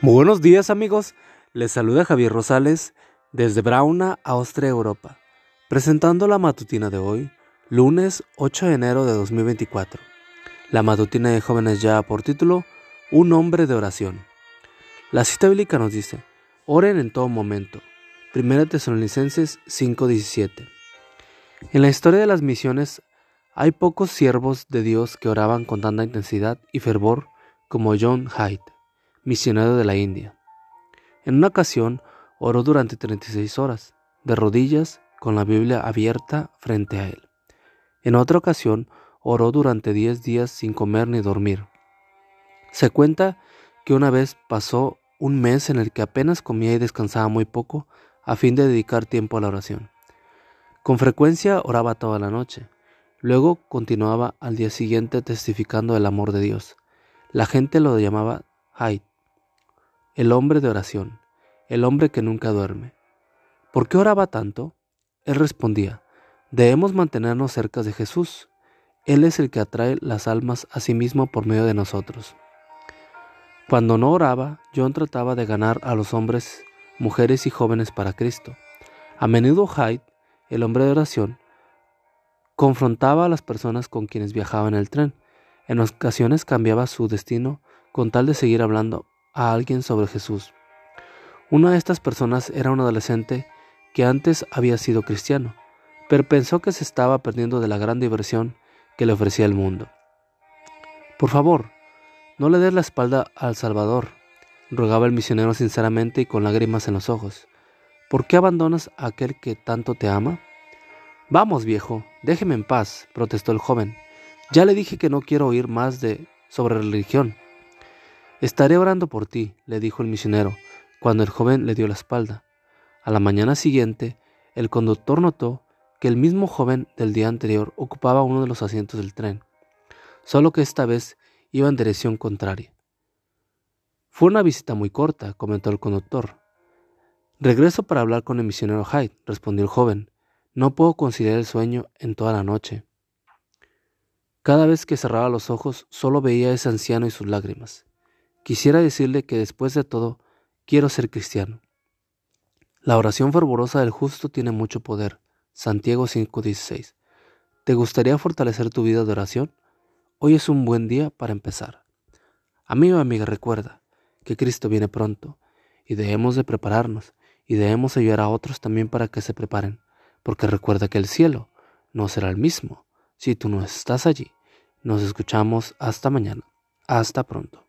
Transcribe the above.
Muy buenos días amigos, les saluda Javier Rosales desde Brauna, Austria, Europa, presentando la matutina de hoy, lunes 8 de enero de 2024. La matutina de jóvenes ya por título, Un hombre de oración. La cita bíblica nos dice, oren en todo momento. 1 Tesalonicenses 5:17. En la historia de las misiones hay pocos siervos de Dios que oraban con tanta intensidad y fervor como John Hyde misionero de la India. En una ocasión oró durante 36 horas, de rodillas, con la Biblia abierta frente a él. En otra ocasión oró durante 10 días sin comer ni dormir. Se cuenta que una vez pasó un mes en el que apenas comía y descansaba muy poco a fin de dedicar tiempo a la oración. Con frecuencia oraba toda la noche. Luego continuaba al día siguiente testificando el amor de Dios. La gente lo llamaba Hyde, el hombre de oración, el hombre que nunca duerme. ¿Por qué oraba tanto? Él respondía, debemos mantenernos cerca de Jesús. Él es el que atrae las almas a sí mismo por medio de nosotros. Cuando no oraba, John trataba de ganar a los hombres, mujeres y jóvenes para Cristo. A menudo Hyde, el hombre de oración, confrontaba a las personas con quienes viajaba en el tren. En ocasiones cambiaba su destino con tal de seguir hablando a alguien sobre Jesús. Una de estas personas era un adolescente que antes había sido cristiano, pero pensó que se estaba perdiendo de la gran diversión que le ofrecía el mundo. Por favor, no le des la espalda al Salvador, rogaba el misionero sinceramente y con lágrimas en los ojos. ¿Por qué abandonas a aquel que tanto te ama? Vamos, viejo, déjeme en paz, protestó el joven. Ya le dije que no quiero oír más de sobre religión. Estaré orando por ti, le dijo el misionero, cuando el joven le dio la espalda. A la mañana siguiente, el conductor notó que el mismo joven del día anterior ocupaba uno de los asientos del tren, solo que esta vez iba en dirección contraria. Fue una visita muy corta, comentó el conductor. Regreso para hablar con el misionero Hyde, respondió el joven. No puedo conciliar el sueño en toda la noche. Cada vez que cerraba los ojos, solo veía a ese anciano y sus lágrimas. Quisiera decirle que después de todo, quiero ser cristiano. La oración fervorosa del justo tiene mucho poder. Santiago 5:16. ¿Te gustaría fortalecer tu vida de oración? Hoy es un buen día para empezar. Amigo o amiga, recuerda que Cristo viene pronto y debemos de prepararnos y debemos ayudar a otros también para que se preparen, porque recuerda que el cielo no será el mismo si tú no estás allí. Nos escuchamos hasta mañana. Hasta pronto.